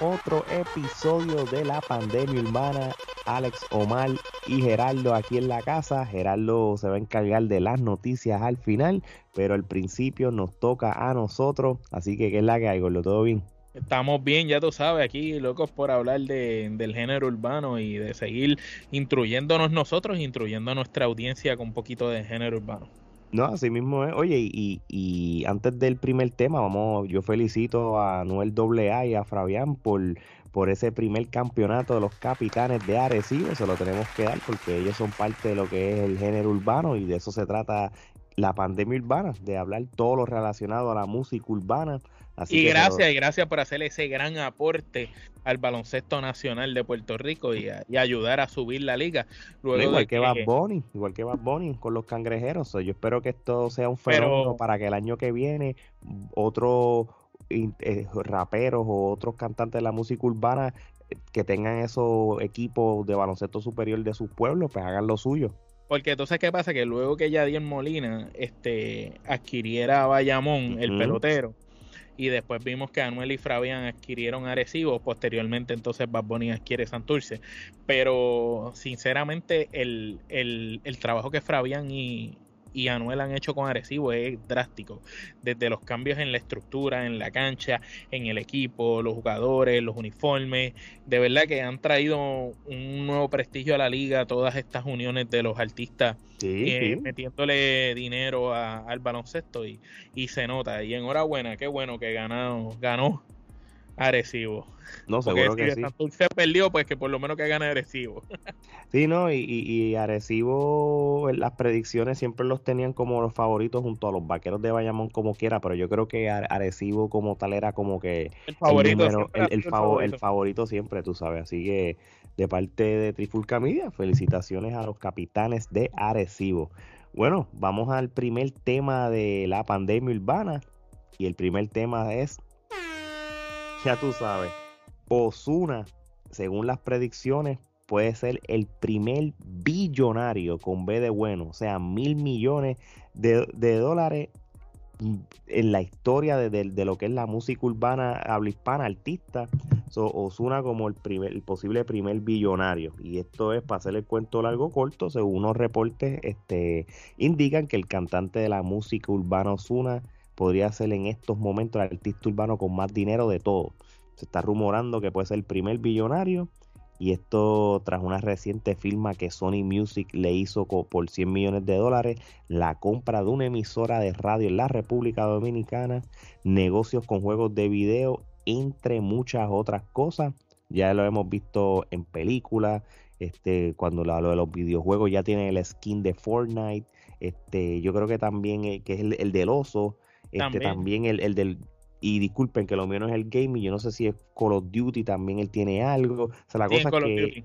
otro episodio de la pandemia urbana. Alex Omar y Gerardo aquí en la casa. Gerardo se va a encargar de las noticias al final, pero al principio nos toca a nosotros. Así que, ¿qué es la que hay, Gordo? ¿Todo bien? Estamos bien, ya tú sabes, aquí locos por hablar de, del género urbano y de seguir instruyéndonos nosotros, instruyendo a nuestra audiencia con un poquito de género urbano. No, así mismo es. Oye, y, y antes del primer tema, vamos, yo felicito a Noel AA y a Fabián por, por ese primer campeonato de los capitanes de Arecibo. Se lo tenemos que dar porque ellos son parte de lo que es el género urbano y de eso se trata la pandemia urbana, de hablar todo lo relacionado a la música urbana y gracias, y gracias por hacer ese gran aporte al baloncesto nacional de Puerto Rico y, ayudar a subir la liga. igual que, Bad Bunny, igual que Bad Bunny con los cangrejeros. yo espero que esto sea un fenómeno para que el año que viene otros eh, raperos o otros cantantes de la música urbana eh, que tengan esos equipos de baloncesto superior de sus pueblos, pues hagan lo suyo. Porque entonces, ¿qué pasa? Que luego que Yadier Molina este, adquiriera a Bayamón, el pelotero, y después vimos que Anuel y Fabián adquirieron Arecibo, posteriormente entonces Bad Bunny adquiere Santurce, pero sinceramente el, el, el trabajo que Fabián y, y Anuel han hecho con Arecibo es drástico. Desde los cambios en la estructura, en la cancha, en el equipo, los jugadores, los uniformes. De verdad que han traído un nuevo prestigio a la liga, todas estas uniones de los artistas eh, metiéndole dinero al baloncesto y, y se nota. Y enhorabuena, qué bueno que ganó, ganó Arecibo. No, seguro que sí. Se perdió, pues que por lo menos que gane Arecibo. sí, no, y, y, Arecibo, las predicciones siempre los tenían como los favoritos junto a los vaqueros de Bayamón como quiera, pero yo creo que Arecibo como tal era como que el favorito, el, favorito. siempre, tú sabes. Así que de parte de Trifulca Media, felicitaciones a los capitanes de Arecibo. Bueno, vamos al primer tema de la pandemia urbana. Y el primer tema es ya tú sabes, Osuna, según las predicciones, puede ser el primer billonario con B de bueno, o sea, mil millones de, dólares en la historia de, lo que es la música urbana habla hispana, artista, Osuna como el, primer, el posible primer billonario. Y esto es, para hacer el cuento largo corto, según unos reportes este, indican que el cantante de la música urbana Osuna podría ser en estos momentos el artista urbano con más dinero de todo. Se está rumorando que puede ser el primer billonario. Y esto tras una reciente firma que Sony Music le hizo por 100 millones de dólares, la compra de una emisora de radio en la República Dominicana, negocios con juegos de video, entre muchas otras cosas. Ya lo hemos visto en películas, este, cuando lo de los videojuegos ya tiene el skin de Fortnite, este, yo creo que también eh, que es el del oso, este, también, el, el, del. Y disculpen que lo mío no es el gaming, yo no sé si es Call of Duty también él tiene algo. O sea, la cosa es que.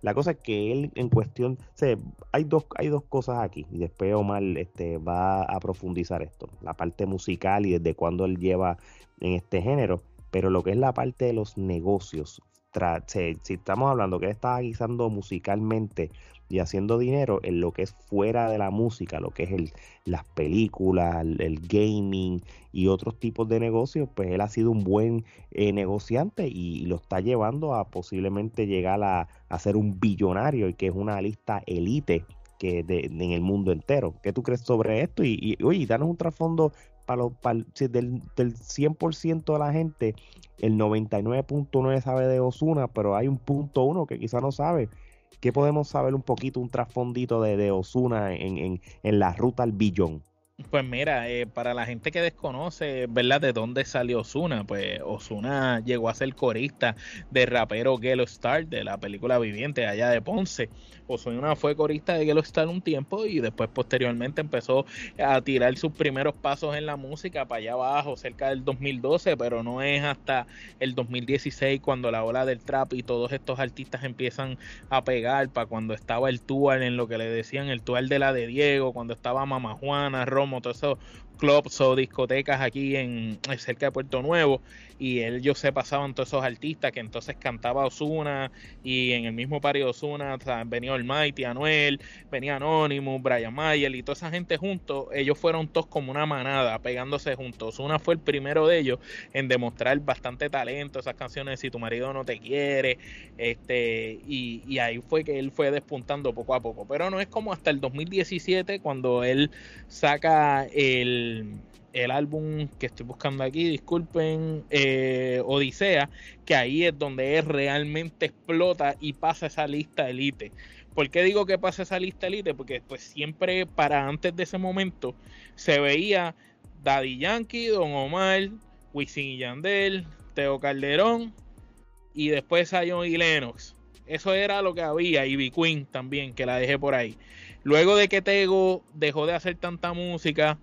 La cosa es que él en cuestión, hay dos, hay dos cosas aquí, y después Omar este, va a profundizar esto, la parte musical y desde cuándo él lleva en este género, pero lo que es la parte de los negocios, si, estamos hablando que él está guisando musicalmente y haciendo dinero en lo que es fuera de la música, lo que es el, las películas, el, gaming y otros tipos de negocios, pues él ha sido un buen eh, negociante y, lo está llevando a posiblemente llegar a, ser un billonario y que es una lista elite que de, en el mundo entero. ¿Qué tú crees sobre esto? Y, y oye, danos un trasfondo para, los, del, del 100% de la gente, el 99.9 sabe de Osuna, pero hay un punto uno que quizá no sabe. ¿Qué podemos saber un poquito, un trasfondito de, de Osuna en, en, en la ruta al billón? Pues mira, eh, para la gente que desconoce, ¿verdad? ¿De dónde salió Osuna? Pues Osuna llegó a ser corista de rapero Gelo Star de la película Viviente allá de Ponce. Osuna fue corista de Gelo Star un tiempo y después posteriormente empezó a tirar sus primeros pasos en la música para allá abajo, cerca del 2012, pero no es hasta el 2016 cuando la ola del trap y todos estos artistas empiezan a pegar, para cuando estaba el tour en lo que le decían el tour de la de Diego, cuando estaba Mama Juana, Rom todo eso clubs o discotecas aquí en cerca de Puerto Nuevo y ellos se pasaban todos esos artistas que entonces cantaba Osuna y en el mismo pario de Osuna venía Almighty, Anuel, venía Anonymous, Brian Mayer y toda esa gente juntos, ellos fueron todos como una manada pegándose juntos. Osuna fue el primero de ellos en demostrar bastante talento, esas canciones Si tu marido no te quiere, este y ahí fue que él fue despuntando poco a poco, pero no es como hasta el 2017 cuando él saca el el álbum que estoy buscando aquí, disculpen, eh, Odisea, que ahí es donde él realmente explota y pasa esa lista elite. ¿Por qué digo que pasa esa lista elite? Porque pues siempre para antes de ese momento se veía Daddy Yankee, Don Omar, Wisin y Yandel, Teo Calderón y después Zion y Lennox. Eso era lo que había, y B Queen también, que la dejé por ahí. Luego de que Tego dejó de hacer tanta música,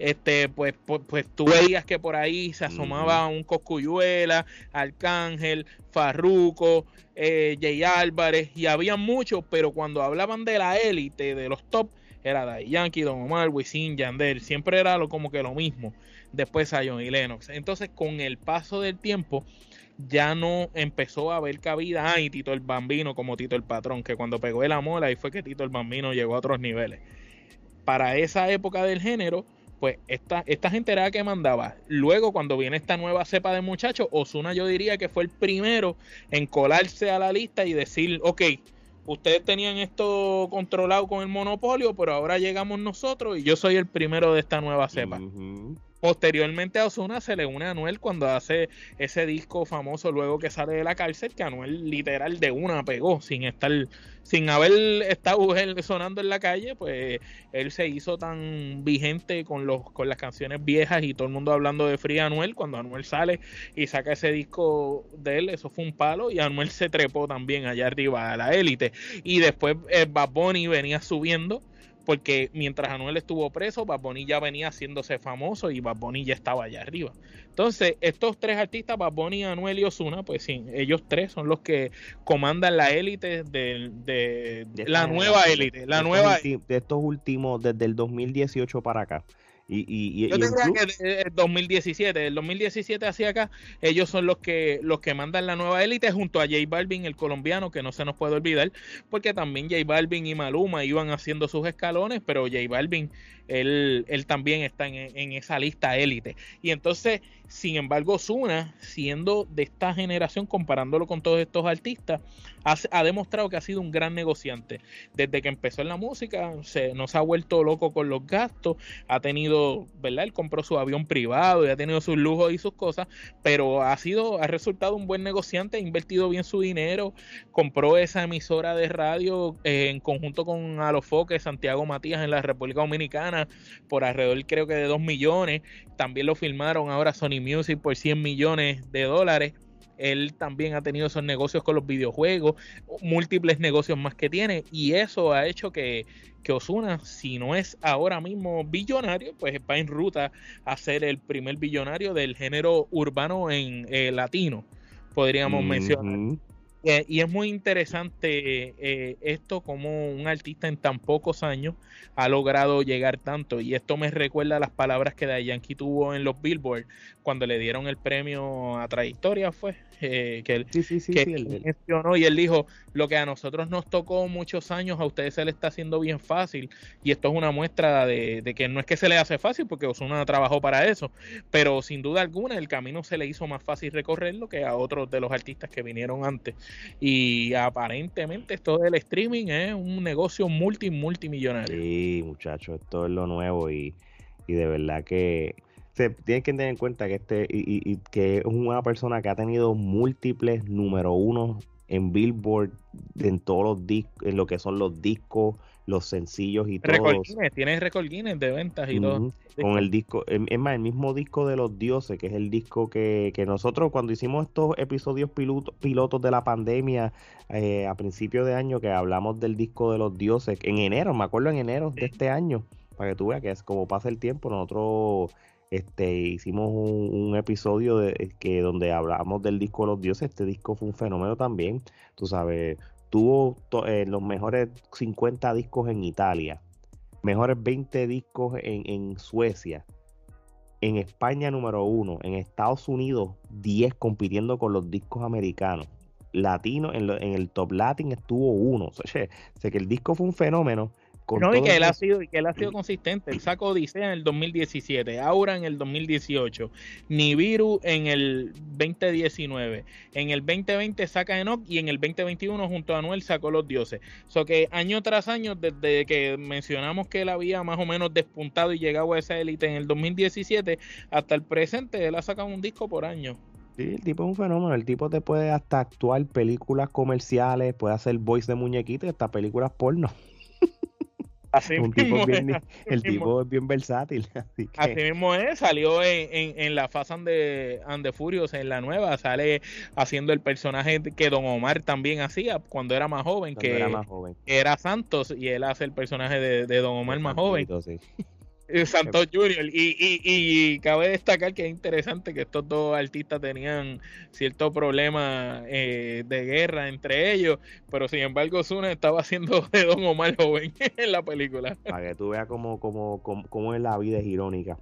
este, pues, pues, pues, tú veías que por ahí se asomaba un Coscuyuela, Arcángel, Farruco, eh, Jay Álvarez, y había muchos, pero cuando hablaban de la élite, de los top, era Day Yankee, Don Omar, Wisin, Yandel, siempre era lo, como que lo mismo. Después Zion y Lennox. Entonces, con el paso del tiempo, ya no empezó a haber cabida. Ah, y Tito el Bambino como Tito el Patrón, que cuando pegó el amor, ahí fue que Tito el Bambino llegó a otros niveles. Para esa época del género, pues esta, esta gente era la que mandaba. Luego, cuando viene esta nueva cepa de muchachos, Osuna yo diría que fue el primero en colarse a la lista y decir, ok, ustedes tenían esto controlado con el monopolio, pero ahora llegamos nosotros y yo soy el primero de esta nueva cepa. Posteriormente a Osuna se le une a Anuel cuando hace ese disco famoso luego que sale de la cárcel, que Anuel literal de una pegó, sin estar, sin haber estado sonando en la calle, pues él se hizo tan vigente con los, con las canciones viejas y todo el mundo hablando de Free Anuel, cuando Anuel sale y saca ese disco de él, eso fue un palo, y Anuel se trepó también allá arriba a la élite. Y después eh, Bad Bunny venía subiendo porque mientras Anuel estuvo preso, Bad ya venía haciéndose famoso y Bad ya estaba allá arriba. Entonces, estos tres artistas, Bad Anuel y Osuna, pues sí, ellos tres son los que comandan la élite de, de, la nueva élite, la nueva de estos últimos, desde el 2018 para acá. Y, y, Yo tendría que el 2017, el 2017 hacia acá, ellos son los que los que mandan la nueva élite junto a J Balvin, el colombiano, que no se nos puede olvidar, porque también J Balvin y Maluma iban haciendo sus escalones, pero J Balvin, él, él también está en, en esa lista élite. Y entonces, sin embargo, Zuna, siendo de esta generación, comparándolo con todos estos artistas, ha, demostrado que ha sido un gran negociante. Desde que empezó en la música, se, nos ha vuelto loco con los gastos, ha tenido, ¿verdad? Él compró su avión privado y ha tenido sus lujos y sus cosas, pero ha sido, ha resultado un buen negociante, ha invertido bien su dinero, compró esa emisora de radio eh, en conjunto con Alofoque, Santiago Matías en la República Dominicana, por alrededor creo que de 2 millones. También lo filmaron ahora Sony Music por 100 millones de dólares. Él también ha tenido esos negocios con los videojuegos, múltiples negocios más que tiene, y eso ha hecho que, que Osuna, si no es ahora mismo billonario, pues va en ruta a ser el primer billonario del género urbano en eh, latino, podríamos mencionar. Eh, y es muy interesante eh, esto, como un artista en tan pocos años ha logrado llegar tanto. Y esto me recuerda a las palabras que Yankee tuvo en los Billboard cuando le dieron el premio a trayectoria, fue eh, que él, mencionó y él dijo, lo que a nosotros nos tocó muchos años, a ustedes se le está haciendo bien fácil. Y esto es una muestra de, de que no es que se le hace fácil, porque Osuna trabajó para eso, pero sin duda alguna el camino se le hizo más fácil recorrerlo que a otros de los artistas que vinieron antes. Y aparentemente esto del streaming es un negocio multi, multimillonario. Sí, muchachos, esto es lo nuevo y, de verdad que se tiene que tener en cuenta que este y, que es una persona que ha tenido múltiples número uno en Billboard en todos los discos, en lo que son los discos, los sencillos y todo. Tienes récord Guinness de ventas y todo. Con el disco, es más, el mismo disco de los dioses, que es el disco que, que nosotros cuando hicimos estos episodios pilotos de la pandemia eh, a principios de año, que hablamos del disco de los dioses, en enero, me acuerdo en enero de este año, para que tú veas que es como pasa el tiempo, nosotros este hicimos un, episodio de, que donde hablamos del disco los dioses, este disco fue un fenómeno también, tú sabes, tuvo eh, los mejores 50 discos en Italia, mejores 20 discos en, Suecia. en España número uno, en Estados Unidos 10 compitiendo con los discos americanos. Latino, en, el top latin estuvo uno. O sé que el disco fue un fenómeno no, y que, él ha sido, y que él ha sido consistente. Él sacó Odisea en el 2017, Aura en el 2018, Nibiru en el 2019, en el 2020 saca Enoch y en el 2021 junto a Anuel sacó Los Dioses. O so que año tras año, desde que mencionamos que él había más o menos despuntado y llegado a esa élite en el 2017 hasta el presente, él ha sacado un disco por año. Sí, el tipo es un fenómeno. El tipo te puede hasta actuar películas comerciales, puede hacer voice de muñequito y hasta películas porno. Así un tipo bien, el tipo es bien versátil. Así, mismo es, salió en, en, la Fast and the, and Furious, en la nueva, sale haciendo el personaje que Don Omar también hacía cuando era más joven, que era, más joven. era Santos, y él hace el personaje de, de Don Omar más joven. Santos Junior. Y, y, y, cabe destacar que es interesante que estos dos artistas tenían cierto problema eh, de guerra entre ellos, pero sin embargo Zuna estaba haciendo de Don Omar joven en la película. Para que tú veas cómo, cómo, cómo, es la vida es irónica.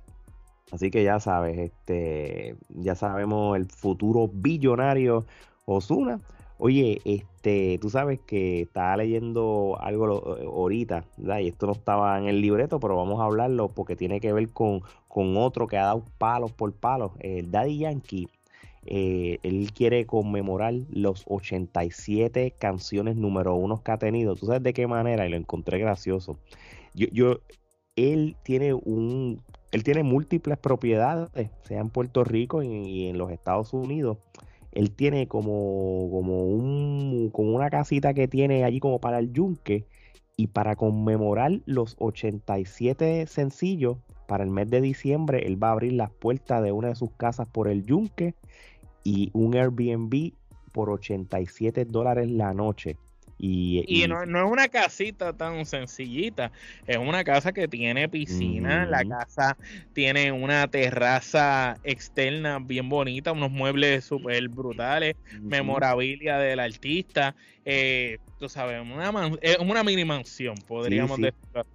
Así que ya sabes, este, ya sabemos el futuro billonario Osuna. Oye, este, tú sabes que estaba leyendo algo eh, ahorita, y esto no estaba en el libreto, pero vamos a hablarlo porque tiene que ver con, con otro que ha dado palos por palos, el Daddy Yankee. Eh, él quiere conmemorar los 87 canciones número uno que ha tenido. ¿Tú sabes de qué manera? Y lo encontré gracioso. Yo, yo, él tiene un, él tiene múltiples propiedades, sea en Puerto Rico y en los Estados Unidos él tiene como, como, un, una casita que tiene allí como para el yunque. Y para conmemorar los 87 sencillos, para el mes de diciembre, él va a abrir las puertas de una de sus casas por el yunque y un Airbnb por 87 dólares la noche. Y, no, es una casita tan sencillita, es una casa que tiene piscina, la casa tiene una terraza externa bien bonita, unos muebles súper brutales, memorabilia del artista, eh, tú sabes, una, es una mini mansión, podríamos decir.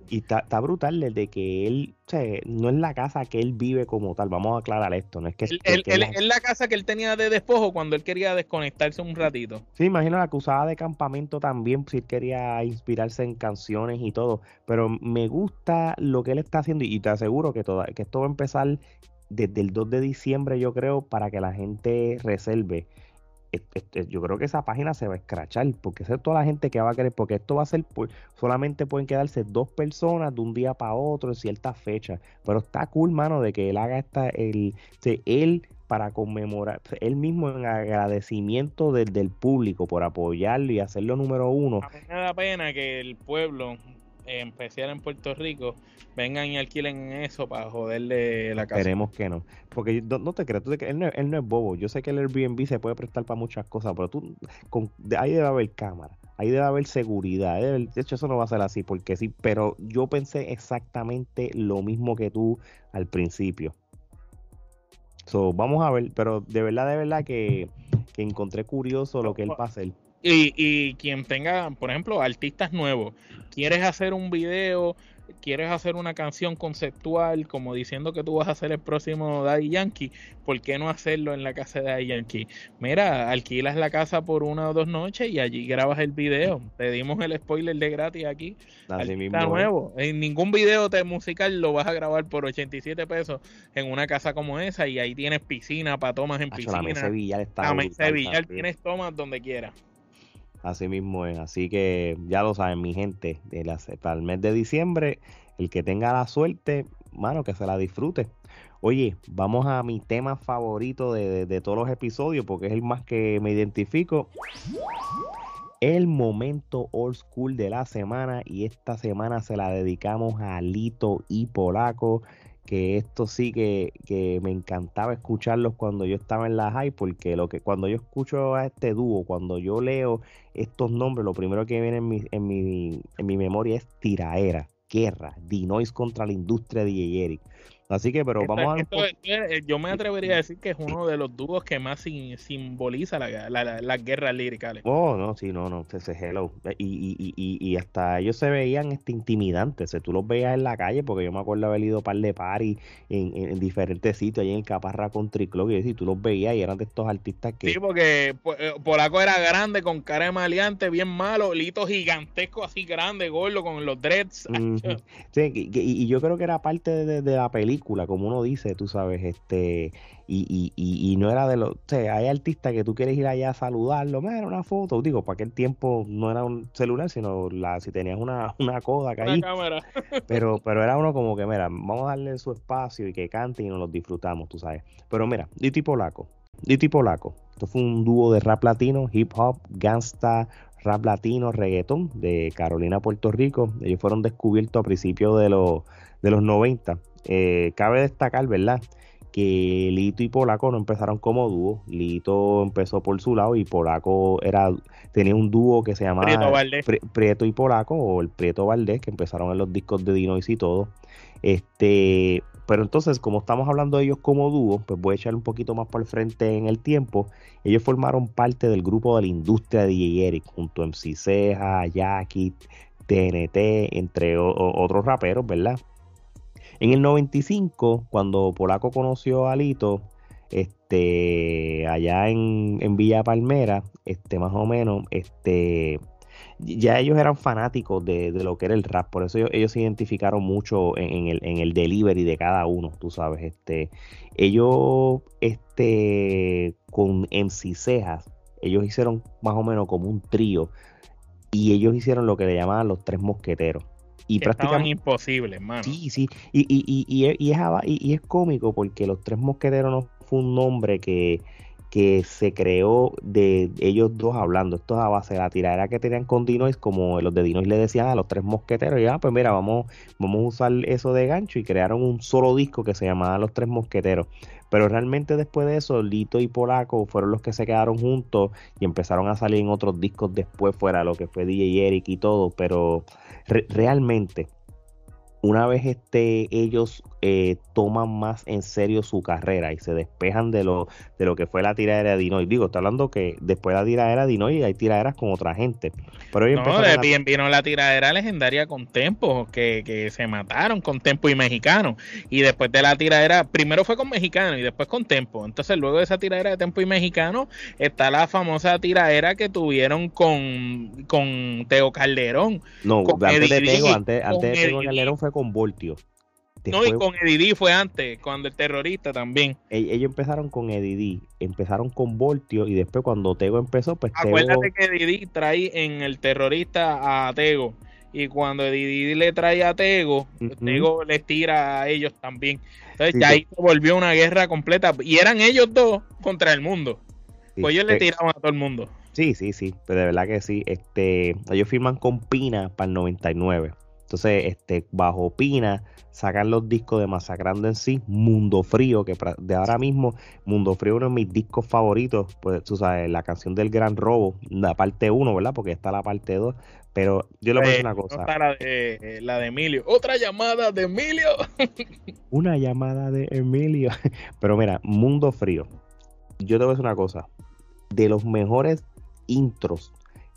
Y está, está brutal desde que él, o sea, no es la casa que él vive como tal, vamos a aclarar esto, no es que... es la... casa que él tenía de despojo cuando él quería desconectarse un ratito. Sí, imagino la que usaba de campamento también, si él quería inspirarse en canciones y todo, pero me gusta lo que él está haciendo y te aseguro que, toda, que esto va a empezar desde el 2 de diciembre, yo creo, para que la gente reserve yo creo que esa página se va a escrachar, porque es toda la gente que va a querer, porque esto va a ser, solamente pueden quedarse dos personas de un día para otro en ciertas fechas, pero está cool, mano, de que él haga esta, el, él para conmemorar, él mismo en agradecimiento del, público por apoyarlo y hacerlo número uno. A da pena que el pueblo, especial en Puerto Rico, vengan y alquilen eso para joderle la casa. Esperemos que no. Porque no, te creas, él, no, él, no, es bobo. Yo sé que el Airbnb se puede prestar para muchas cosas, pero tú, con, ahí debe haber cámara, ahí debe haber seguridad. De hecho, eso no va a ser así, porque sí, pero yo pensé exactamente lo mismo que tú al principio. So, vamos a ver, pero de verdad, de verdad que, que encontré curioso lo que él va a hacer. Y, y quien tenga, por ejemplo, artistas nuevos, quieres hacer un video quieres hacer una canción conceptual como diciendo que tú vas a hacer el próximo Daddy Yankee, ¿por qué no hacerlo en la casa de Daddy Yankee? Mira, alquilas la casa por una o dos noches y allí grabas el video. Te dimos el spoiler de gratis aquí. Está nuevo. En ningún video de musical lo vas a grabar por 87 pesos en una casa como esa y ahí tienes piscina para tomas en piscina. La Sevilla está Sevilla tienes tomas donde quieras. Así mismo es. Así que ya lo saben, mi gente. para el mes de diciembre, el que tenga la suerte, mano, que se la disfrute. Oye, vamos a mi tema favorito de, todos los episodios, porque es el más que me identifico. El momento old school de la semana. Y esta semana se la dedicamos a Lito y Polaco que esto sí que, me encantaba escucharlos cuando yo estaba en la high, porque lo que cuando yo escucho a este dúo, cuando yo leo estos nombres, lo primero que viene en mi, en mi, en mi memoria es tiraera, guerra, Dinois contra la industria de Eric. Así que, pero vamos a... Yo me atrevería a decir que es uno de los dúos que más simboliza las la, la, guerras líricas. Oh, no, sí, no, no, ese hello. Y, y, y, y, hasta ellos se veían este, intimidantes. tú los veías en la calle, porque yo me acuerdo haber ido a par de party en, en, diferentes sitios, ahí en Caparra Country Club, y tú los veías y eran de estos artistas que... Sí, porque eh, Polaco era grande, con cara de maleante, bien malo, lito gigantesco, así grande, gordo, con los dreads. sí, y, yo creo que era parte de, de la película como uno dice, tú sabes, este, y, y, y, no era de los, o sea, hay artistas que tú quieres ir allá a saludarlo, mira, una foto, digo, para aquel tiempo no era un celular, sino la, si tenías una, una coda ahí, pero, pero era uno como que, mira, vamos a darle su espacio y que cante y nos lo disfrutamos, tú sabes. Pero mira, Diti Polaco, Diti Polaco, esto fue un dúo de rap latino, hip hop, gangsta, rap latino, reggaeton de Carolina, Puerto Rico. Ellos fueron descubiertos a principios de los, de los 90 eh, cabe destacar, ¿verdad? Que Lito y Polaco no empezaron como dúo. Lito empezó por su lado y Polaco era tenía un dúo que se llamaba Prieto, y Polaco o el Prieto Valdés, que empezaron en los discos de Dinois y todo. Este, pero entonces, como estamos hablando de ellos como dúo, pues voy a echar un poquito más por el frente en el tiempo. Ellos formaron parte del grupo de la industria de DJ Eric, junto a MC Ceja, Jackie, TNT, entre otros raperos, ¿verdad? En el 95, cuando Polaco conoció a Lito, este, allá en, Villa Palmera, este, más o menos, este, ya ellos eran fanáticos de, lo que era el rap, por eso ellos, se identificaron mucho en, el, en, el, delivery de cada uno, tú sabes, este, ellos, este, con MC Cejas, ellos hicieron más o menos como un trío, y ellos hicieron lo que le llamaban los tres mosqueteros. Y prácticamente imposible, hermano. Sí, sí. Y, y, y, y, es, y, es cómico porque Los Tres Mosqueteros no fue un nombre que, que se creó de ellos dos hablando. Esto es a base de la tiradera que tenían con Dinois, como los de Dinois le decían a los tres mosqueteros. Y ah, pues mira, vamos, vamos a usar eso de gancho y crearon un solo disco que se llamaba Los Tres Mosqueteros. Pero realmente después de eso, Lito y Polaco fueron los que se quedaron juntos y empezaron a salir en otros discos después, fuera lo que fue DJ Eric y todo. Pero realmente, una vez este, ellos eh, toman más en serio su carrera y se despejan de lo, de lo que fue la tiradera de Dinoy. Digo, está hablando que después de la tiradera de Dinoy hay tiraderas con otra gente. Pero no, de bien vino la tiradera legendaria con Tempo, que, que, se mataron con Tempo y Mexicano. Y después de la tiradera, primero fue con Mexicano y después con Tempo. Entonces, luego de esa tiradera de Tempo y Mexicano, está la famosa tiradera que tuvieron con, con Teo Calderón. No, antes de Teo, antes, antes de Teo Calderón fue con Voltio no, y con Eddie fue antes, cuando el terrorista también. Ellos empezaron con Eddie empezaron con Voltio y después cuando Tego empezó, pues Acuérdate que Eddie trae en el terrorista a Tego. Y cuando Eddie le trae a Tego, Tego les tira a ellos también. Entonces ya ahí se volvió una guerra completa. Y eran ellos dos contra el mundo. pues ellos le tiraban a todo el mundo. Sí, sí, sí, pero de verdad que sí. Este, ellos firman con Pina para el 99. Entonces, este, bajo Pina sacan los discos de Masacrando en sí, Mundo Frío, que de ahora mismo, Mundo Frío uno de mis discos favoritos, pues tú sabes, la canción del Gran Robo, la parte 1, ¿verdad? Porque está la parte 2, pero yo le voy a decir una cosa. la, de, la de Emilio, otra llamada de Emilio. una llamada de Emilio. pero mira, Mundo Frío, yo te voy a decir una cosa, de los mejores intros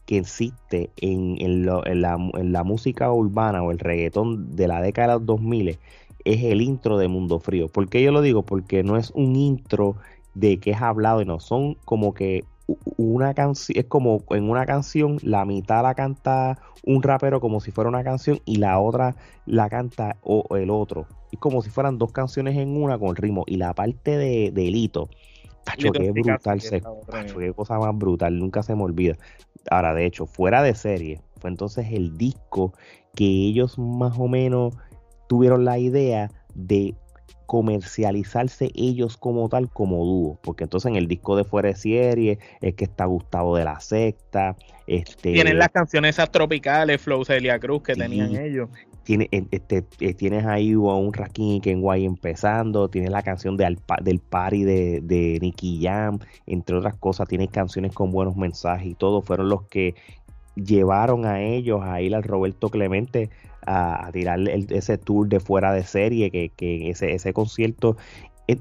que existe en, en, la, música urbana o el reggaetón de la década de los 2000 es el intro de Mundo Frío. ¿Por qué yo lo digo? Porque no es un intro de que es hablado y no, son como que una canción, es como en una canción, la mitad la canta un rapero como si fuera una canción y la otra la canta o el otro. Es como si fueran dos canciones en una con ritmo. Y la parte de, de Lito, Pacho, qué brutal, se, Pacho, qué cosa más brutal, nunca se me olvida. Ahora, de hecho, fuera de serie, fue entonces el disco que ellos más o menos tuvieron la idea de comercializarse ellos como tal, como dúo, porque entonces en el disco de fuera de serie es que está Gustavo de la Secta, este... Tienen las canciones esas tropicales, Flow Celia Cruz que tenían ellos. Tiene, este, eh, tienes ahí a un Rakim y Guay empezando, tienes la canción de del party de, de Nicky Jam, entre otras cosas, tienes canciones con buenos mensajes y todo, fueron los que llevaron a ellos a ir al Roberto Clemente a, tirar ese tour de fuera de serie, que, que ese, ese concierto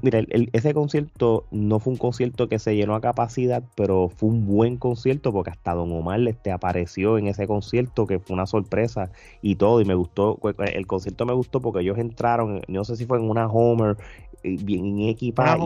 mira, ese concierto no fue un concierto que se llenó a capacidad, pero fue un buen concierto porque hasta Don Omar este, apareció en ese concierto, que fue una sorpresa y todo. Y me gustó, el concierto me gustó porque ellos entraron, no sé si fue en una Homer bien equipada.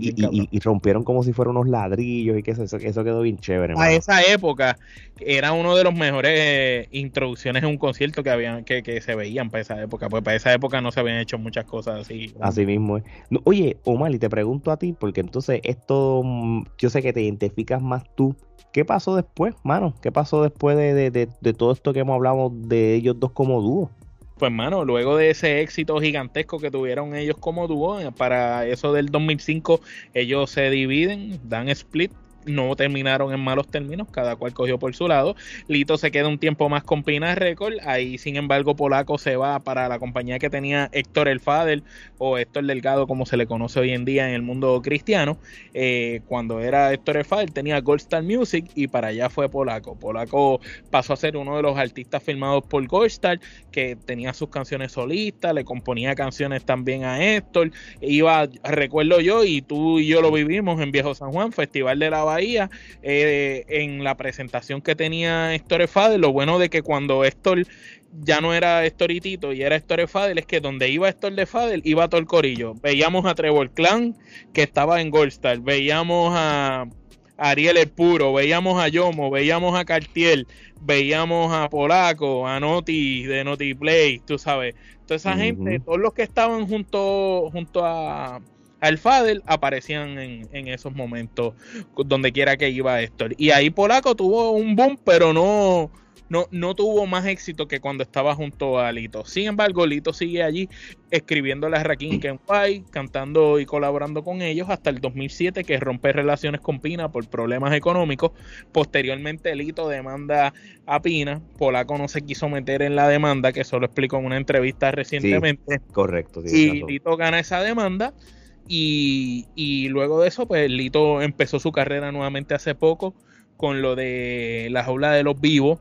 y, rompieron como si fueran unos ladrillos y que eso, eso quedó bien chévere. A esa época era uno de los mejores introducciones en un concierto que habían que, que, se veían para esa época, pues para esa época no se habían hecho muchas cosas así. Así mismo. oye, Omar, y te pregunto a ti, porque entonces esto, mm, yo sé que te identificas más tú. ¿Qué pasó después, mano? ¿Qué pasó después de, de, de todo esto que hemos hablado de ellos dos como dúo? Pues mano, luego de ese éxito gigantesco que tuvieron ellos como dúo, para eso del 2005 ellos se dividen, dan split no terminaron en malos términos, cada cual cogió por su lado. Lito se queda un tiempo más con Pina Record, ahí sin embargo Polaco se va para la compañía que tenía Héctor El Fader o Héctor Delgado como se le conoce hoy en día en el mundo cristiano. Eh, cuando era Héctor El Fader tenía Gold Star Music y para allá fue Polaco. Polaco pasó a ser uno de los artistas firmados por Gold Star que tenía sus canciones solistas, le componía canciones también a Héctor. Iba, recuerdo yo y tú y yo lo vivimos en Viejo San Juan, Festival de la Bahía, eh, en la presentación que tenía Héctor Fader, lo bueno de que cuando Héctor ya no era Héctor y Tito y era Héctor Fadel, es que donde iba Héctor de Fadel, iba todo el corillo. Veíamos a Trevor Clan, que estaba en Goldstar, veíamos a Ariel el Puro, veíamos a Yomo, veíamos a Cartier, veíamos a Polaco, a Noti de Noti Play, tú sabes. Toda esa gente, todos los que estaban junto, junto a, al Fadel aparecían en, esos momentos donde quiera que iba Héctor. Y ahí Polaco tuvo un boom, pero no, no, no tuvo más éxito que cuando estaba junto a Lito. Sin embargo, Lito sigue allí escribiéndole a Rakim Kenway, cantando y colaborando con ellos hasta el 2007 que rompe relaciones con Pina por problemas económicos. Posteriormente Lito demanda a Pina, Polaco no se quiso meter en la demanda, que solo explicó en una entrevista recientemente. correcto. y Lito gana esa demanda y, luego de eso, pues Lito empezó su carrera nuevamente hace poco con lo de la jaula de los vivos,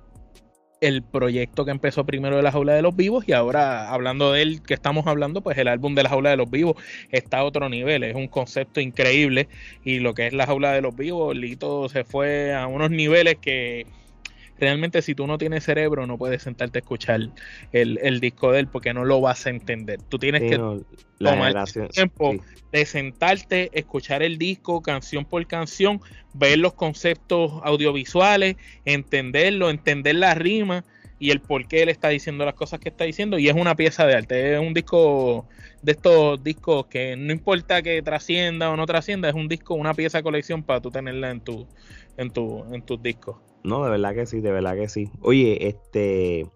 el proyecto que empezó primero de la jaula de los vivos y ahora hablando de él que estamos hablando, pues el álbum de la jaula de los vivos está a otro nivel, es un concepto increíble y lo que es la jaula de los vivos, Lito se fue a unos niveles que realmente si tú no tienes cerebro no puedes sentarte a escuchar el, disco de él porque no lo vas a entender. Tú tienes que tomar el tiempo de sentarte, escuchar el disco canción por canción, ver los conceptos audiovisuales, entenderlo, entender la rima y el por qué él está diciendo las cosas que está diciendo y es una pieza de arte, es un disco de estos discos que no importa que trascienda o no trascienda, es un disco, una pieza de colección para tú tenerla en tu en tu en tus discos. No, de verdad que sí, de verdad que sí. Oye, este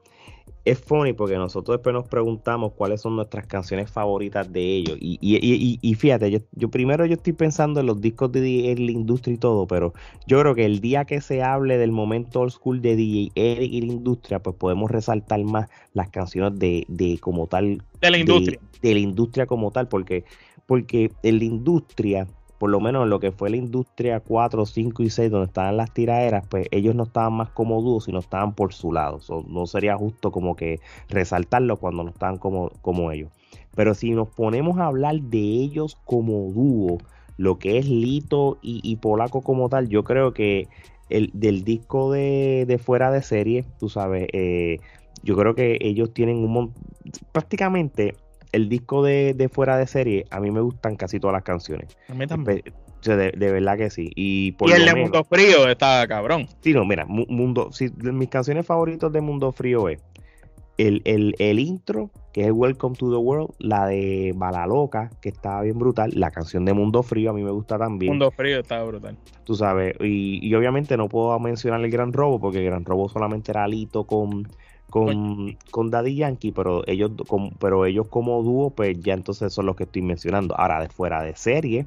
es funny porque nosotros después nos preguntamos cuáles son nuestras canciones favoritas de ellos. Y, y, y, y fíjate, yo, yo, primero yo estoy pensando en los discos de DJ la industria y todo, pero yo creo que el día que se hable del momento old school de DJ Eric y la industria, pues podemos resaltar más las canciones de, de como tal. De la industria. De, de la industria como tal, porque, porque en la industria por lo menos en lo que fue la industria 4, 5 y 6, donde estaban las tiraderas, pues ellos no estaban más como dúo, sino estaban por su lado. no sería justo como que resaltarlo cuando no estaban como, como ellos. Pero si nos ponemos a hablar de ellos como dúo, lo que es Lito y, Polaco como tal, yo creo que el, del disco de, fuera de serie, tú sabes, eh, yo creo que ellos tienen un prácticamente el disco de, fuera de serie, a mí me gustan casi todas las canciones. A mí también. De, verdad que sí. Y, por el de Mundo Frío está cabrón. Sí, no, mira, Mundo, sí, mis canciones favoritas de Mundo Frío es el, el, intro, que es Welcome to the World, la de Bala Loca, que está bien brutal, la canción de Mundo Frío a mí me gusta también. Mundo Frío está brutal. Tú sabes, y, y obviamente no puedo mencionar el Gran Robo, porque el Gran Robo solamente era Alito con con, con Daddy Yankee, pero ellos, pero ellos como dúo, pues ya entonces son los que estoy mencionando. Ahora, de fuera de serie,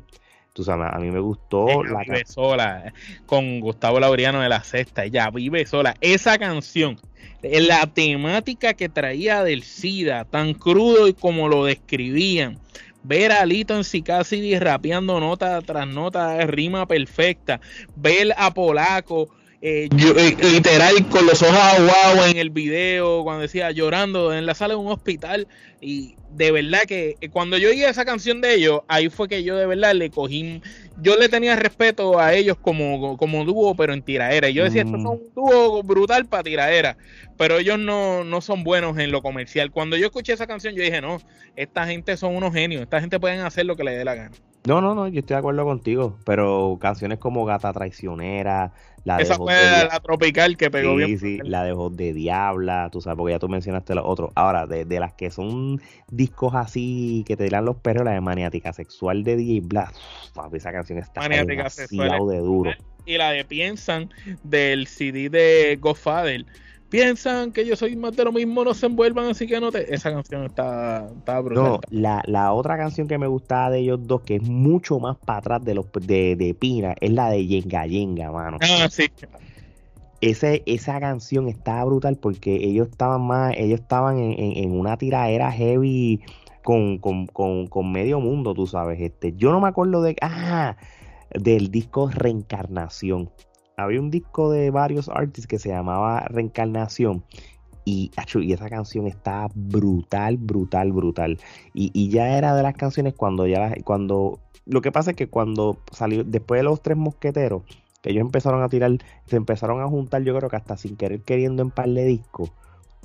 tú sabes, a mí me gustó la Vive sola, con Gustavo Laureano de la Sexta, ella vive sola. Esa canción, la temática que traía del SIDA, tan crudo y como lo describían. Ver a Lito en Cicacidi rapeando nota tras nota, rima perfecta. Ver a Polaco eh, eh, literal con los ojos aguados en el video, cuando decía llorando en la sala de un hospital. Y de verdad que cuando yo oí esa canción de ellos, ahí fue que yo de verdad le cogí, yo le tenía respeto a ellos como, como dúo, pero en tiraera. Y yo decía, estos son un dúo brutal para tiraera, pero ellos no, no son buenos en lo comercial. Cuando yo escuché esa canción, yo dije, no, esta gente son unos genios, esta gente pueden hacer lo que les dé la gana. No, no, no, yo estoy de acuerdo contigo, pero canciones como Gata Traicionera, la Esa fue la tropical que pegó bien. Sí, la de Voz de Diabla, tú sabes, porque ya tú mencionaste los otros. Ahora, de, de, las que son discos así que te dirán los perros, la de Maniática Sexual de DJ Blast, esa canción está demasiado de duro. Y la de Piensan del CD de Godfather piensan que yo soy más de lo mismo, no se envuelvan, así que no te... Esa canción está, está brutal. No, la, la, otra canción que me gustaba de ellos dos, que es mucho más para atrás de los de, de Pina, es la de Yenga Yenga, mano. Ah, sí. Ese, esa canción estaba brutal porque ellos estaban más, ellos estaban en, en, una tiradera heavy con, con, con, con, medio mundo, tú sabes. Este, yo no me acuerdo de, ah, del disco Reencarnación había un disco de varios artists que se llamaba Reencarnación. Y, y esa canción está brutal, brutal, brutal. Y, ya era de las canciones cuando ya cuando lo que pasa es que cuando salió después de los tres mosqueteros que ellos empezaron a tirar se empezaron a juntar yo creo que hasta sin querer queriendo en par de discos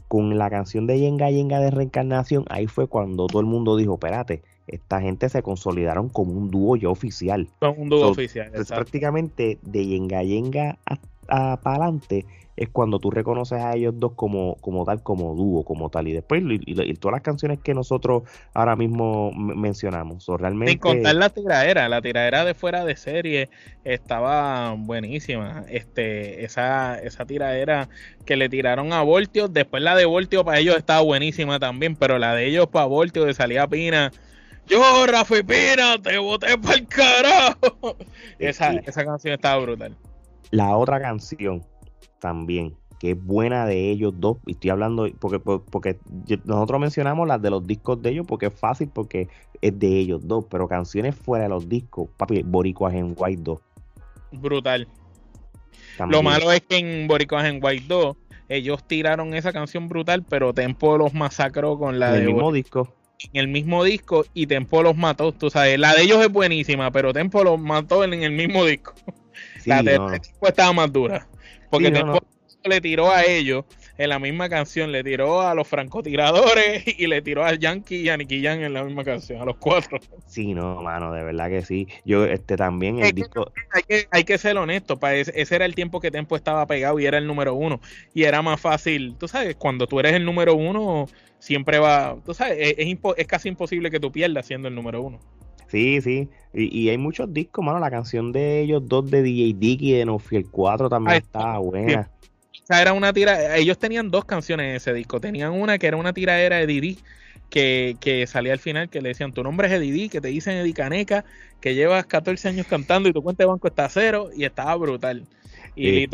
con la canción de Yenga Yenga de Reencarnación ahí fue cuando todo el mundo dijo espérate esta gente se consolidaron como un dúo ya oficial. Son un dúo oficial. Es prácticamente de Yenga Yenga a, para adelante es cuando tú reconoces a ellos dos como, como tal, como dúo, como tal. Y después, y, todas las canciones que nosotros ahora mismo mencionamos. realmente... Sin contar la tiradera, la tiradera de fuera de serie estaba buenísima. Este, esa, esa tiradera que le tiraron a Voltio, después la de Voltio para ellos estaba buenísima también, pero la de ellos para Voltio de salida Pina yo, Rafi Pina, te boté para el carajo. Esa, esa canción estaba brutal. La otra canción también, que es buena de ellos dos, y estoy hablando, porque, porque nosotros mencionamos las de los discos de ellos, porque es fácil, porque es de ellos dos, pero canciones fuera de los discos, papi, Boricuas en White 2. Brutal. Lo malo es que en Boricuas en White 2, ellos tiraron esa canción brutal, pero Tempo los masacró con la el mismo disco en el mismo disco y Tempo los mató. Tú sabes, la de ellos es buenísima, pero Tempo los mató en, el mismo disco. la de Tempo estaba más dura. Porque Tempo le tiró a ellos en la misma canción, le tiró a los francotiradores y le tiró a Yankee y a Nicky Jam en la misma canción, a los cuatro. Sí, no, mano, de verdad que sí. Yo, este también el disco. Hay que, hay que ser honesto, para ese, ese, era el tiempo que Tempo estaba pegado y era el número uno. Y era más fácil, tú sabes, cuando tú eres el número uno siempre va, tú sabes, es, es, casi imposible que tú pierdas siendo el número uno. Sí, sí, y, hay muchos discos, mano, la canción de ellos dos de DJ Dicky de No Fiel 4 también estaba buena. O sea, era una tira, ellos tenían dos canciones en ese disco, tenían una que era una tiradera de Didi, que, que, salía al final que le decían tu nombre es Edidi, que te dicen Edi Caneca, que llevas 14 años cantando y tu cuenta de banco está cero y estaba brutal. Y,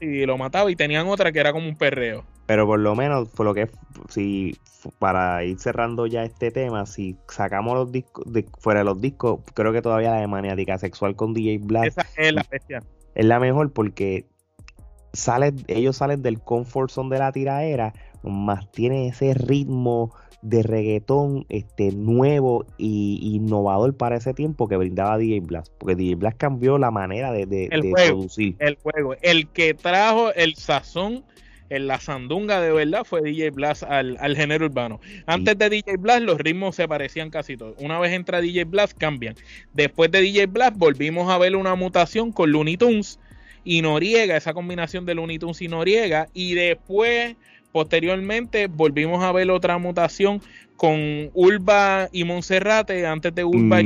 y lo mataba y tenían otra que era como un perreo. Pero por lo menos, por lo que si para ir cerrando ya este tema, si sacamos los discos de, fuera de los discos, creo que todavía la de maniática sexual con DJ Black Esa es la bestia. Es la mejor porque sale, ellos salen del comfort zone de la tiraera, más tiene ese ritmo de reggaetón este nuevo y innovador para ese tiempo que brindaba DJ Blast, porque DJ Blast cambió la manera de, de, producir. El juego, el que trajo el sazón en la sandunga de verdad fue DJ Blast al, género urbano. Antes de DJ Blast los ritmos se parecían casi todos. Una vez entra DJ Blast cambian. Después de DJ Blast volvimos a ver una mutación con Looney Tunes y Noriega, esa combinación de Looney Tunes y Noriega. Y después, posteriormente, volvimos a ver otra mutación con Ulva y Monserrate, antes de Ulva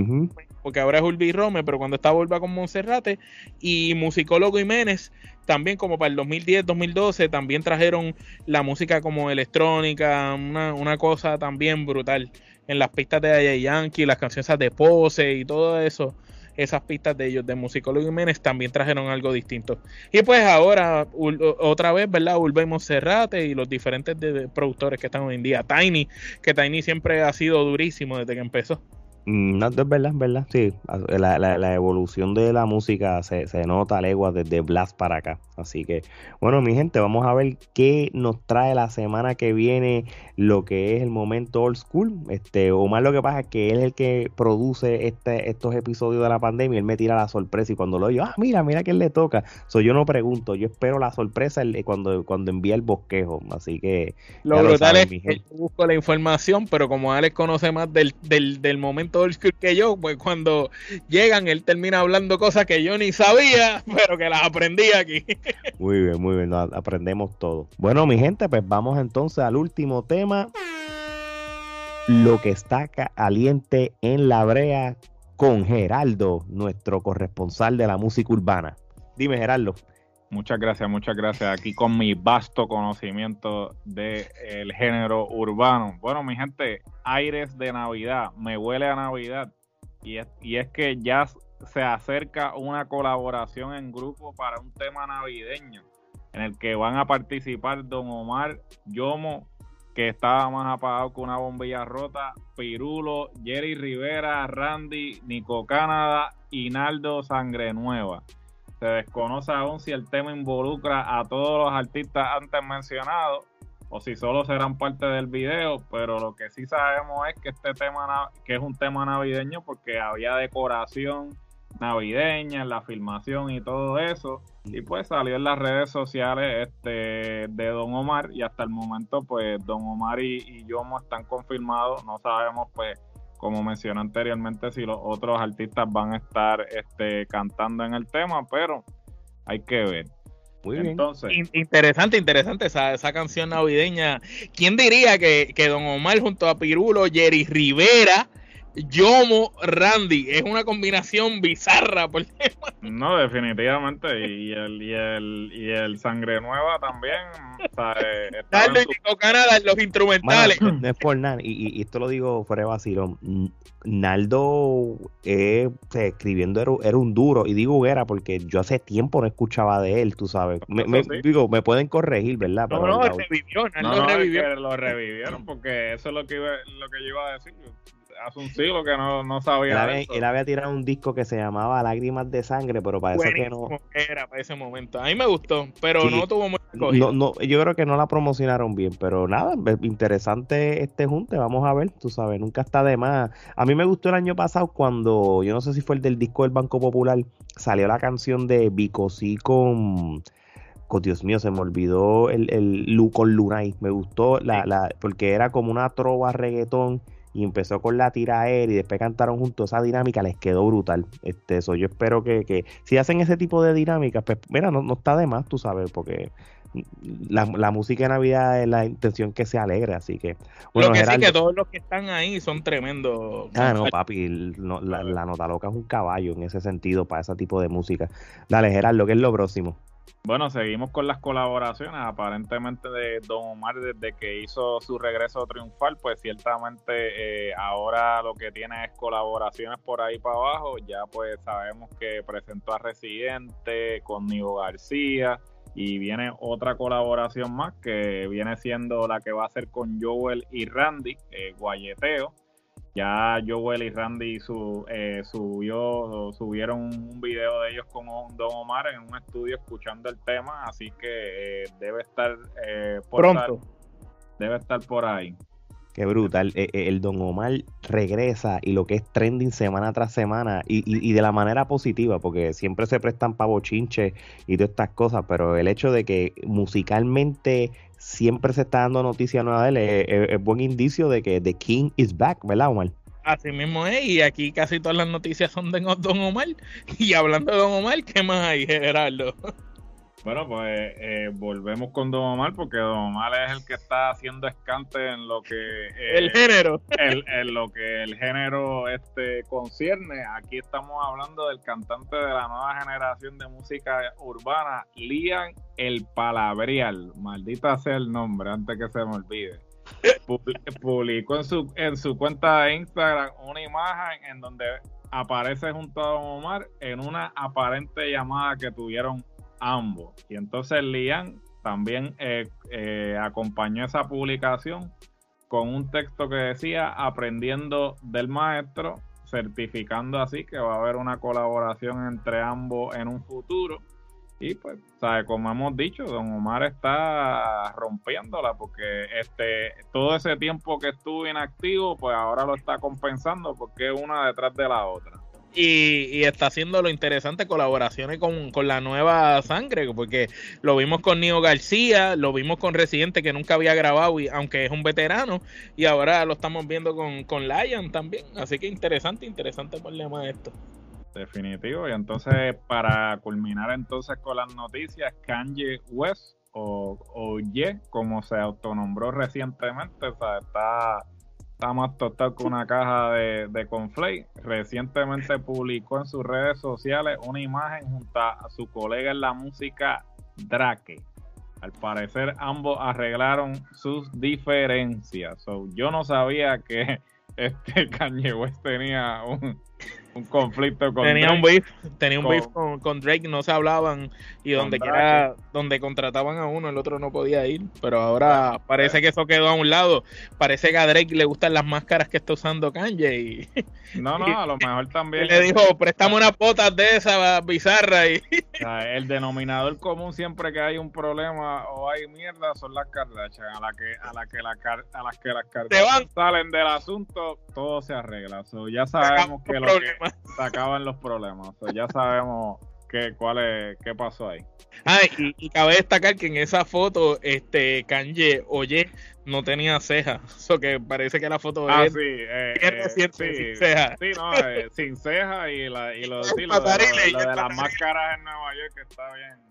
porque ahora es Ulva y Rome, pero cuando estaba Ulva con Monserrate y Musicólogo Jiménez también como para el 2010, 2012, también trajeron la música como electrónica, una, cosa también brutal. En las pistas de Aya Yankee, las canciones de Pose y todo eso, esas pistas de ellos, de Musicólogo Jiménez, también trajeron algo distinto. Y pues ahora, otra vez, ¿verdad? Urba y Monserrate y los diferentes productores que están hoy en día. Tiny, que Tiny siempre ha sido durísimo desde que empezó. Mm, no, es verdad, es verdad, sí. La, la, evolución de la música se, se nota legua desde Blast para acá. Así que, bueno, mi gente, vamos a ver qué nos trae la semana que viene lo que es el momento old school. Este, o más lo que pasa es que él es el que produce este, estos episodios de la pandemia. Él me tira la sorpresa y cuando lo oyo, ah, mira, mira quién le toca. So, yo no pregunto, yo espero la sorpresa cuando, cuando envía el bosquejo. Así que. Lo brutal es que yo busco la información, pero como Alex conoce más del, del, del momento old school que yo, pues cuando llegan, él termina hablando cosas que yo ni sabía, pero que las aprendí aquí. Muy bien, muy bien, aprendemos todo. Bueno, mi gente, pues vamos entonces al último tema. Lo que está caliente en la brea con Geraldo, nuestro corresponsal de la música urbana. Dime, Geraldo. Muchas gracias, muchas gracias. Aquí con mi vasto conocimiento del género urbano. Bueno, mi gente, aires de Navidad, me huele a Navidad. Y es, y es que ya se acerca una colaboración en grupo para un tema navideño en el que van a participar Don Omar Yomo, que estaba más apagado que una bombilla rota, Pirulo, Jerry Rivera, Randy, Nico Canadá y Naldo Sangre Nueva. Se desconoce aún si el tema involucra a todos los artistas antes mencionados o si solo serán parte del video, pero lo que sí sabemos es que este tema que es un tema navideño porque había decoración, navideña, en la filmación y todo eso. Y pues salió en las redes sociales este de Don Omar y hasta el momento pues Don Omar y, y Yomo están confirmados. No sabemos pues como mencioné anteriormente si los otros artistas van a estar este, cantando en el tema, pero hay que ver. Muy Entonces, interesante, interesante esa, esa canción navideña. ¿Quién diría que, que Don Omar junto a Pirulo, Jerry Rivera, Yomo Randy. Es una combinación bizarra. Por no, definitivamente. Y el, y el, y el Sangre Nueva también. O sea, Canadá, los instrumentales. no es por nada. Y, y, esto lo digo fuera de vacilón. Naldo eh, escribiendo era, un duro. Y digo era porque yo hace tiempo no escuchaba de él, tú sabes. Me, digo, me pueden corregir, ¿verdad? No, no, revivió. Naldo revivió. lo revivieron porque eso es lo que, lo que yo iba a decir hace un siglo que no, no sabía. Él había, tirado un disco que se llamaba Lágrimas de Sangre, pero parece que no. Era para ese momento. A mí me gustó, pero no tuvo mucho no, no, Yo creo que no la promocionaron bien, pero nada, interesante este junte. Vamos a ver, tú sabes, nunca está de más. A mí me gustó el año pasado cuando, yo no sé si fue el del disco del Banco Popular, salió la canción de Bicosí con. con Dios mío, se me olvidó el, el con Lunay. Me gustó la, la, porque era como una trova reggaetón y empezó con la tira y después cantaron juntos, esa dinámica les quedó brutal. Este, eso yo espero que, que si hacen ese tipo de dinámicas, pues mira, no, no está de más, tú sabes, porque la, la, música de Navidad es la intención que se alegre, así que... Bueno, Lo que sí que todos los que están ahí son tremendos. Ah, no, papi, la, la, nota loca es un caballo en ese sentido para ese tipo de música. Dale, Gerardo, ¿qué es lo próximo? Bueno, seguimos con las colaboraciones. Aparentemente de Don Omar desde que hizo su regreso triunfal, pues ciertamente eh, ahora lo que tiene es colaboraciones por ahí para abajo. Ya pues sabemos que presentó a Residente con Nivo García y viene otra colaboración más que viene siendo la que va a ser con Joel y Randy, eh, Guayeteo. Ya Joel y Randy su, eh, subió, subieron un video de ellos con Don Omar en un estudio escuchando el tema, así que eh, debe estar eh, por pronto. debe estar por ahí. Qué brutal. El Don Omar regresa y lo que es trending semana tras semana y, y, de la manera positiva, porque siempre se prestan pavochinches y todas estas cosas, pero el hecho de que musicalmente siempre se está dando noticia nueva de él, es, buen indicio de que The King is back, ¿verdad, Omar? Así mismo es, y aquí casi todas las noticias son de Don Omar. Y hablando de Don Omar, ¿qué más hay, Gerardo? Bueno, pues eh, volvemos con Don Omar, porque Don Omar es el que está haciendo escante en lo que eh, el género, en lo que el género este concierne. Aquí estamos hablando del cantante de la nueva generación de música urbana, Lian el Palabrial. Maldita sea el nombre, antes que se me olvide. Publicó en su en su cuenta de Instagram una imagen en donde aparece junto a Don Omar en una aparente llamada que tuvieron ambos. Y entonces Lian también eh, eh, acompañó esa publicación con un texto que decía aprendiendo del maestro, certificando así que va a haber una colaboración entre ambos en un futuro. Y pues, ¿sabe? como hemos dicho, don Omar está rompiéndola porque este todo ese tiempo que estuvo inactivo, pues ahora lo está compensando porque es una detrás de la otra. Y, está haciendo lo interesante colaboraciones con, con, la nueva sangre, porque lo vimos con Nio García, lo vimos con Residente que nunca había grabado, y, aunque es un veterano, y ahora lo estamos viendo con, con Lion también. Así que interesante, interesante de esto. Definitivo. Y entonces, para culminar entonces con las noticias, Kanye West o, o Ye, como se autonombró recientemente, o sea, está, está más total con una caja de, de. Recientemente publicó en sus redes sociales una imagen junto a su colega en la música, Drake. Al parecer ambos arreglaron sus diferencias. yo no sabía que este Kanye tenía un, un conflicto con tenía un beef tenía un con, beef con, Drake no se hablaban y donde quiera donde contrataban a uno el otro no podía ir pero ahora parece que eso quedó a un lado. Parece que a Drake le gustan las máscaras que está usando Kanye y no no a lo mejor también le dijo préstame unas botas de esa bizarra y el denominador común siempre que hay un problema o hay mierda son las Kardashian a la que a la que la, a las que las Kardashian salen del asunto todo se arregla. Ya sabemos que lo que se acaban los problemas. ya sabemos qué, cuál es, qué pasó ahí. Ah, y, cabe destacar que en esa foto, este Kanye Oye no tenía cejas. Eso que parece que la foto ah, sí, eh, eh sin cejas. Sí, no, eh, sin cejas y, la, y lo, sí, lo, de, lo, de las máscaras en Nueva York que está bien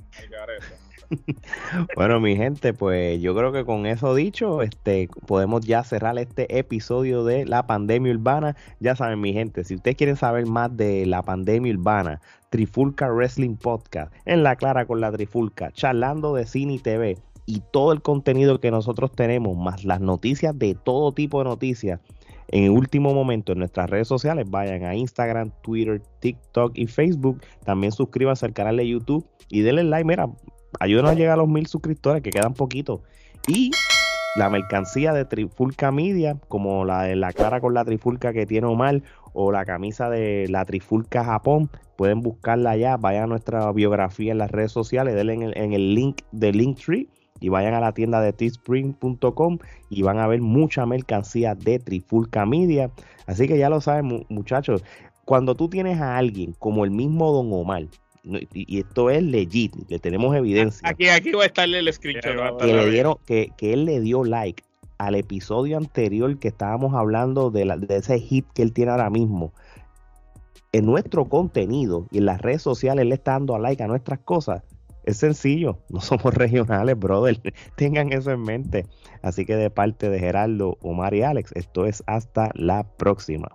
bueno, mi gente, pues yo creo que con eso dicho, este, podemos ya cerrar este episodio de la pandemia urbana. Ya saben, mi gente, si ustedes quieren saber más de la pandemia urbana, Trifulca Wrestling Podcast, en la clara con la Trifulca, charlando de cine y TV y todo el contenido que nosotros tenemos, más las noticias de todo tipo de noticias. En último momento en nuestras redes sociales, vayan a Instagram, Twitter, TikTok y Facebook. También suscríbanse al canal de YouTube y denle like. Mira, ayúdenos a llegar a los mil suscriptores, que quedan poquitos. Y la mercancía de Trifulca Media, como la de la clara con la Trifulca que tiene Omar, o la camisa de la Trifulca Japón, pueden buscarla allá. Vayan a nuestra biografía en las redes sociales, denle en el, en el link de Linktree y vayan a la tienda de teespring.com y van a ver mucha mercancía de Trifulca Media. Así que ya lo saben, muchachos, cuando tú tienes a alguien como el mismo Don Omar, y esto es legit, le tenemos evidencia. Aquí, aquí va a estarle el screenshot. Que, le dieron, que, que él le dio like al episodio anterior que estábamos hablando de, la, de ese hit que él tiene ahora mismo. En nuestro contenido y en las redes sociales le está dando a like a nuestras cosas. Es sencillo, no somos regionales, brother. Tengan eso en mente. Así que de parte de Gerardo, Omar y Alex, esto es hasta la próxima.